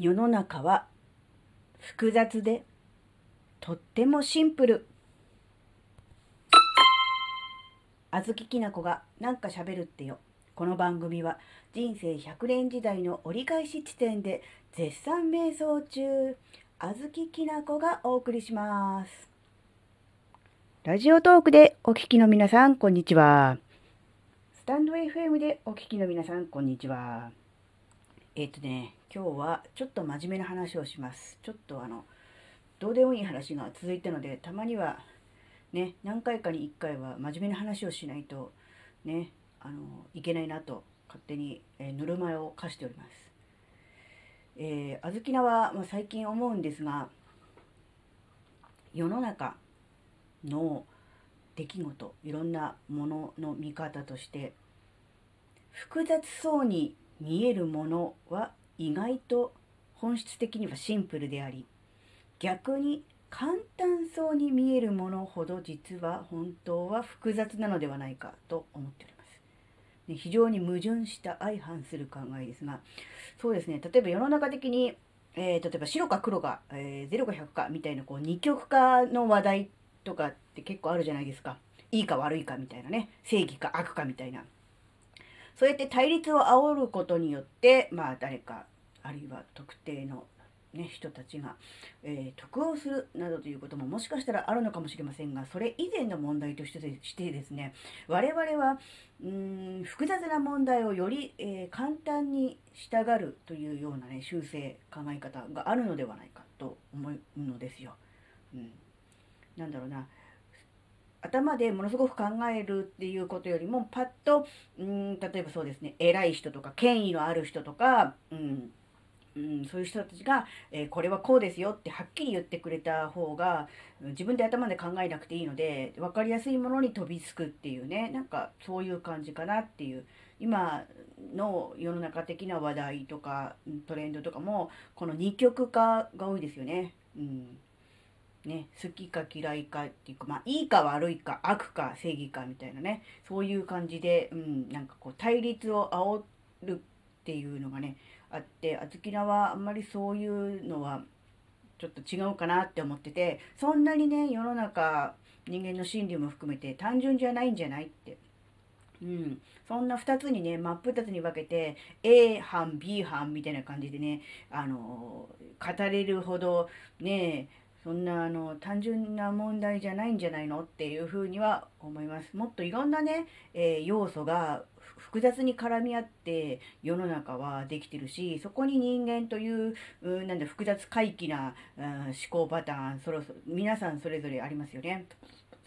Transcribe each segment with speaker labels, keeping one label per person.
Speaker 1: 世の中は複雑でとってもシンプル。あずききなこがなんか喋るってよ。この番組は人生100年時代の折り返し地点で絶賛瞑想中あずききなこがお送りします。ラジオトークでお聞きの皆さんこんにちは。スタンド FM でお聞きの皆さんこんにちは。えっ、とね今日はちょっと真面目な話をします。ちょっとあの、どうでもいい話が続いたので、たまにはね、何回かに1回は真面目な話をしないとね、あの、いけないなと勝手に、えー、ぬるま湯を課しております。えー、あずきなは、まあ、最近思うんですが、世の中の出来事、いろんなものの見方として、複雑そうに見えるものは意外と本質的にはシンプルであり逆に簡単そうに見えるものほど実は本当は複雑なのではないかと思っております。で非常に矛盾した相反する考えですがそうですね例えば世の中的に、えー、例えば白か黒か、えー、0か100かみたいなこう二極化の話題とかって結構あるじゃないですか。いいか悪いかみたいなね正義か悪かみたいなそうやって対立を煽ることによって、まあ、誰かあるいは特定の、ね、人たちが、えー、得をするなどということももしかしたらあるのかもしれませんがそれ以前の問題としてしてですね我々はうん複雑な問題をより、えー、簡単にしたがるというような、ね、修正考え方があるのではないかと思うのですよ。うん、なんだろうな頭でものすごく考えるっていうことよりもパッとうん例えばそうですね偉い人とか権威のある人とか、うんうん、そういう人たちが、えー、これはこうですよってはっきり言ってくれた方が自分で頭で考えなくていいので分かりやすいものに飛びつくっていうねなんかそういう感じかなっていう今の世の中的な話題とかトレンドとかもこの二極化が多いですよね。うんね、好きか嫌いかっていうか、まあ、いいか悪いか悪か正義かみたいなねそういう感じで、うん、なんかこう対立を煽るっていうのがねあってあずきなはあんまりそういうのはちょっと違うかなって思っててそんなにね世の中人間の心理も含めて単純じゃないんじゃないって。うん、そんな2つにね真っ二つに分けて A 班 B 班みたいな感じでねあの語れるほどねそんなあの単純な問題じゃないんじゃないのっていうふうには思います。もっといろんなね、えー、要素が複雑に絡み合って世の中はできてるしそこに人間といううなんだ複雑回帰な、うん、思考パターンそろそろ皆さんそれぞれありますよね。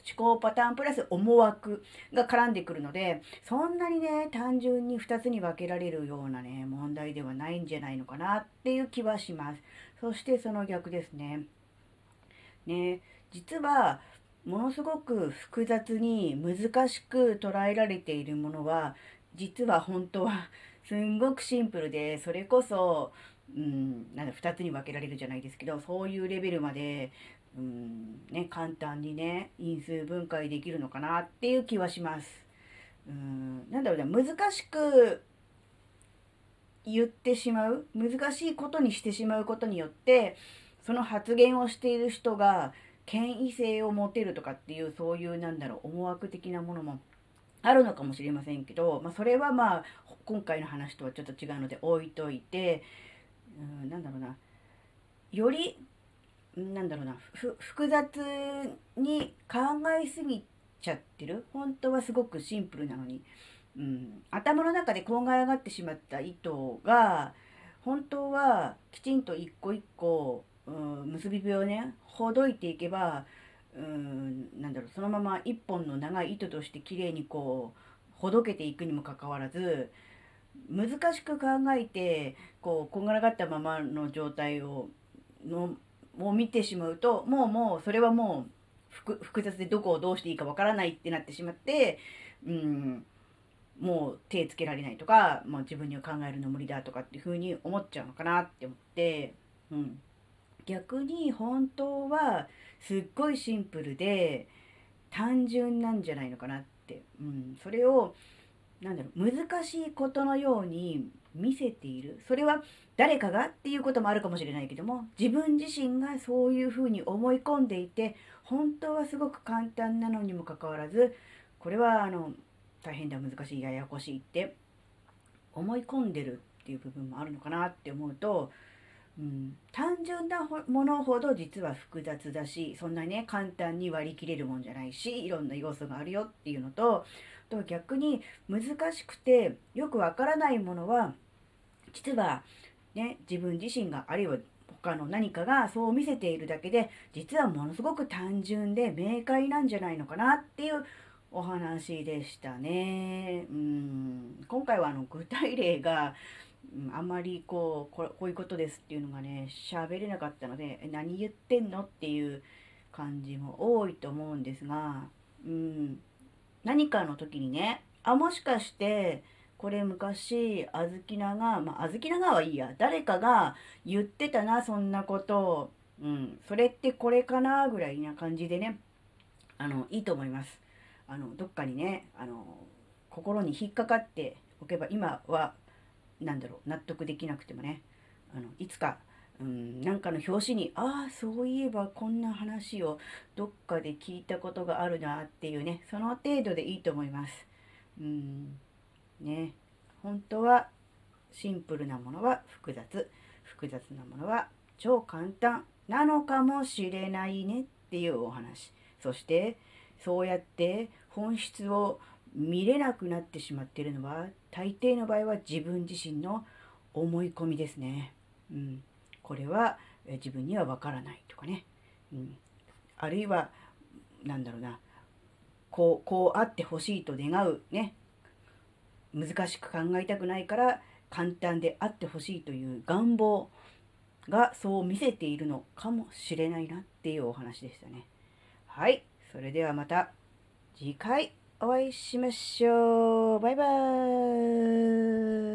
Speaker 1: 思考パターンプラス思惑が絡んでくるのでそんなにね単純に2つに分けられるようなね問題ではないんじゃないのかなっていう気はします。そしてその逆ですね。ね実はものすごく複雑に難しく捉えられているものは実は本当は すんごくシンプルでそれこそ、うん、なん2つに分けられるじゃないですけどそういうレベルまで、うんね、簡単にね因数分解できるのかなっていう気はします。うんなんだろうね難しく言ってしまう難しいことにしてしまうことによってその発言をしている人が権威性を持てるとかっていうそういうなんだろう思惑的なものもあるのかもしれませんけど、まあ、それはまあ今回の話とはちょっと違うので置いといてうんなんだろうな。よりなんだろうな複雑に考えすぎちゃってる。本当はすごくシンプルなのに、うん、頭の中でこんがらがってしまった意図が本当はきちんと一個一個うん、結び目をねほどいていけばうんなんだろうそのまま一本の長い糸として綺麗にこうほどけていくにもかかわらず難しく考えてこうこんがらがったままの状態をのを見てしまうともうもうそれはもう複雑でどこをどうしていいかわからないってなってしまって、うん、もう手つけられないとか、もう自分には考えるの無理だとかっていうふうに思っちゃうのかなって思って、うん。逆に本当はすっごいシンプルで単純なんじゃないのかなって、うん、それをなんだろう難しいことのように見せている。それは誰かがっていうこともあるかもしれないけども自分自身がそういうふうに思い込んでいて本当はすごく簡単なのにもかかわらずこれはあの大変だ難しいややこしいって思い込んでるっていう部分もあるのかなって思うと、うん、単純なものほど実は複雑だしそんなね簡単に割り切れるもんじゃないしいろんな要素があるよっていうのとと逆に難しくてよくわからないものは実はね自分自身があるいは他の何かがそう見せているだけで実はものすごく単純で明快なんじゃないのかなっていうお話でしたね。うん今回はあの具体例が、うん、あんまりこうここういうことですっていうのがね喋れなかったので何言ってんのっていう感じも多いと思うんですが、うん、何かの時にねあもしかしてこれ昔あずきながまあずきながはいいや誰かが言ってたなそんなこと、うん、それってこれかなぐらいな感じでねあのいいと思います。あのどっかにねあの心に引っかかっておけば今は何だろう納得できなくてもね。あのいつかうんなんかの表紙にああそういえばこんな話をどっかで聞いたことがあるなっていうねその程度でいいと思います。うんね。本当はシンプルなものは複雑。複雑なものは超簡単なのかもしれないねっていうお話。そしてそうやって本質を見れなくなってしまっているのは大抵の場合は自分自身の思い込みですね。うん、これは自分にはわからないとかね、うん、あるいは何だろうなこうこうあってほしいと願うね難しく考えたくないから簡単であってほしいという願望がそう見せているのかもしれないなっていうお話でしたね。はい。それではまた次回お会いしましょう。バイバーイ。